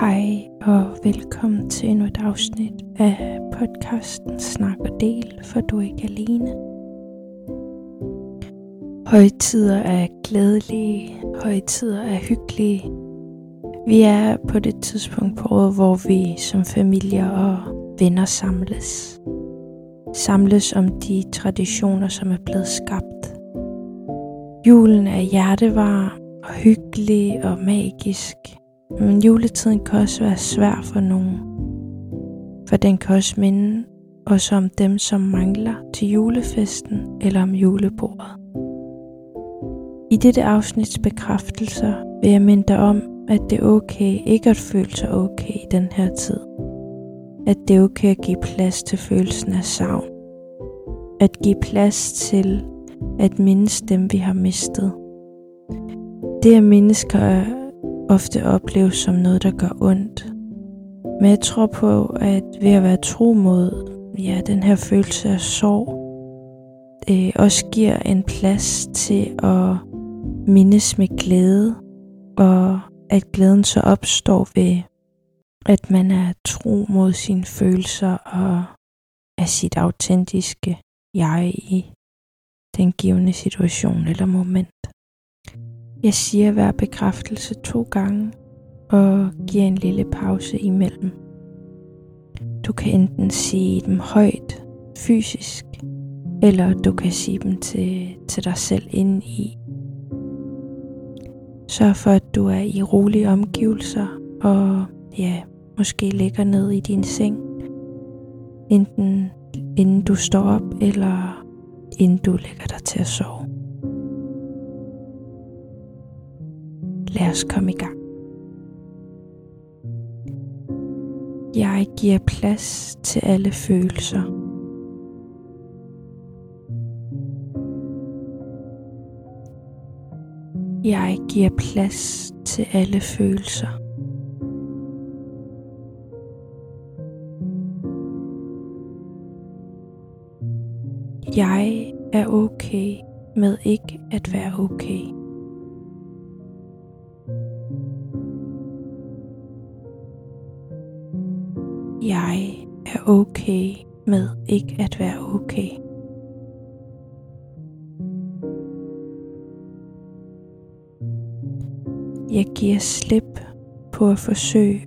Hej og velkommen til endnu et afsnit af podcasten Snak og Del, for du er ikke alene. Højtider er glædelige, højtider er hyggelige. Vi er på det tidspunkt på året, hvor vi som familier og venner samles. Samles om de traditioner, som er blevet skabt. Julen er hjertevarm og hyggelig og magisk – men juletiden kan også være svær for nogen. For den kan også minde os om dem, som mangler til julefesten eller om julebordet. I dette afsnits bekræftelser vil jeg minde dig om, at det er okay ikke at føle sig okay i den her tid. At det er okay at give plads til følelsen af savn. At give plads til at mindes dem, vi har mistet. Det at mennesker ofte opleves som noget, der gør ondt. Men jeg tror på, at ved at være tro mod ja, den her følelse af sorg, øh, også giver en plads til at mindes med glæde, og at glæden så opstår ved, at man er tro mod sine følelser og er sit autentiske jeg i den givende situation eller moment. Jeg siger hver bekræftelse to gange og giver en lille pause imellem. Du kan enten sige dem højt, fysisk, eller du kan sige dem til, til dig selv inde i. Sørg for, at du er i rolige omgivelser, og ja, måske ligger ned i din seng, enten inden du står op, eller inden du lægger dig til at sove. Lad os komme i gang. Jeg giver plads til alle følelser. Jeg giver plads til alle følelser. Jeg er okay med ikke at være okay. Jeg er okay med ikke at være okay. Jeg giver slip på at forsøge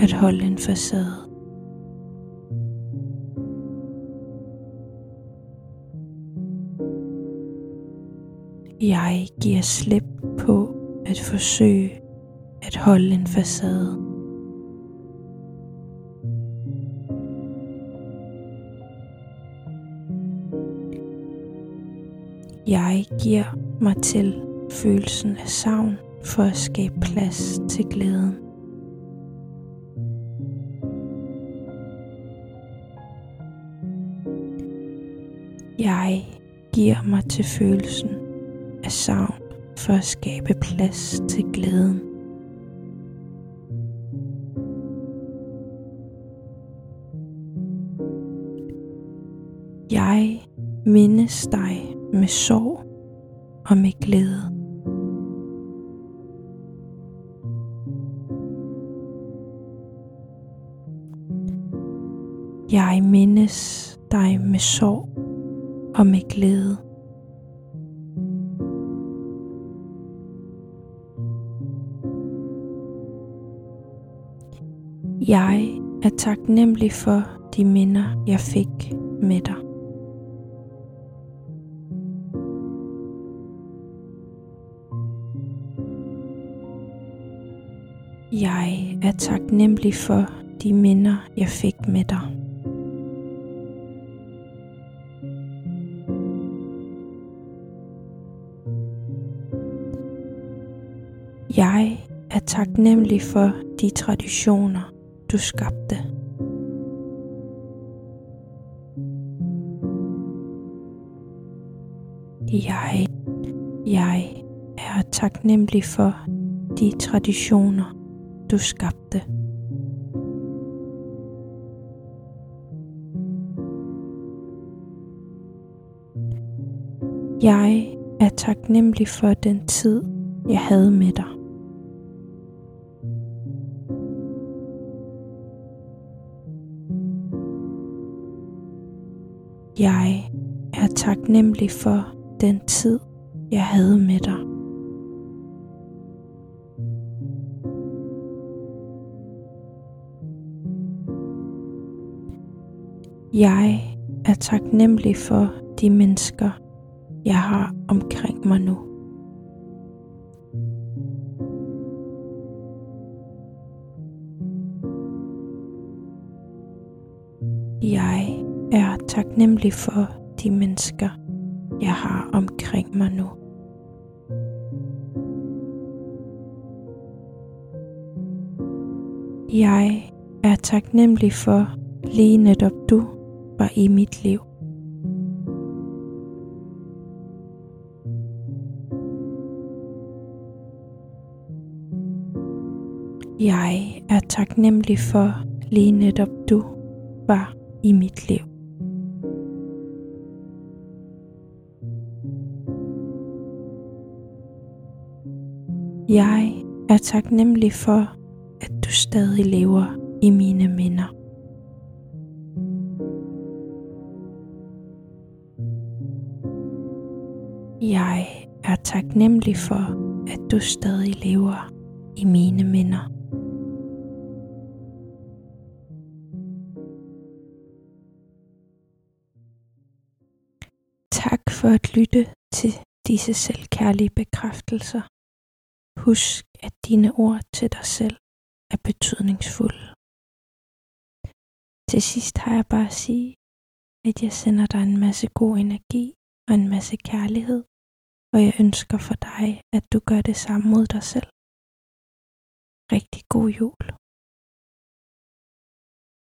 at holde en facade. Jeg giver slip på at forsøge at holde en facade. Jeg giver mig til følelsen af savn for at skabe plads til glæden. Jeg giver mig til følelsen af savn for at skabe plads til glæden. Jeg mindes dig med sorg og med glæde. Jeg mindes dig med sorg og med glæde. Jeg er taknemmelig for de minder, jeg fik med dig. Jeg er taknemmelig for de minder, jeg fik med dig. Jeg er taknemmelig for de traditioner, du skabte. Jeg, jeg er taknemmelig for de traditioner, du skabte. Jeg er taknemmelig for den tid, jeg havde med dig. Jeg er taknemmelig for den tid, jeg havde med dig. Jeg er taknemmelig for de mennesker, jeg har omkring mig nu. Jeg er taknemmelig for de mennesker, jeg har omkring mig nu. Jeg er taknemmelig for lige netop du skaber i mit liv. Jeg er taknemmelig for lige netop du var i mit liv. Jeg er taknemmelig for, at du stadig lever i mine minder. Jeg er taknemmelig for, at du stadig lever i mine minder. Tak for at lytte til disse selvkærlige bekræftelser. Husk, at dine ord til dig selv er betydningsfulde. Til sidst har jeg bare at sige, at jeg sender dig en masse god energi og en masse kærlighed, og jeg ønsker for dig, at du gør det samme mod dig selv. Rigtig god jul.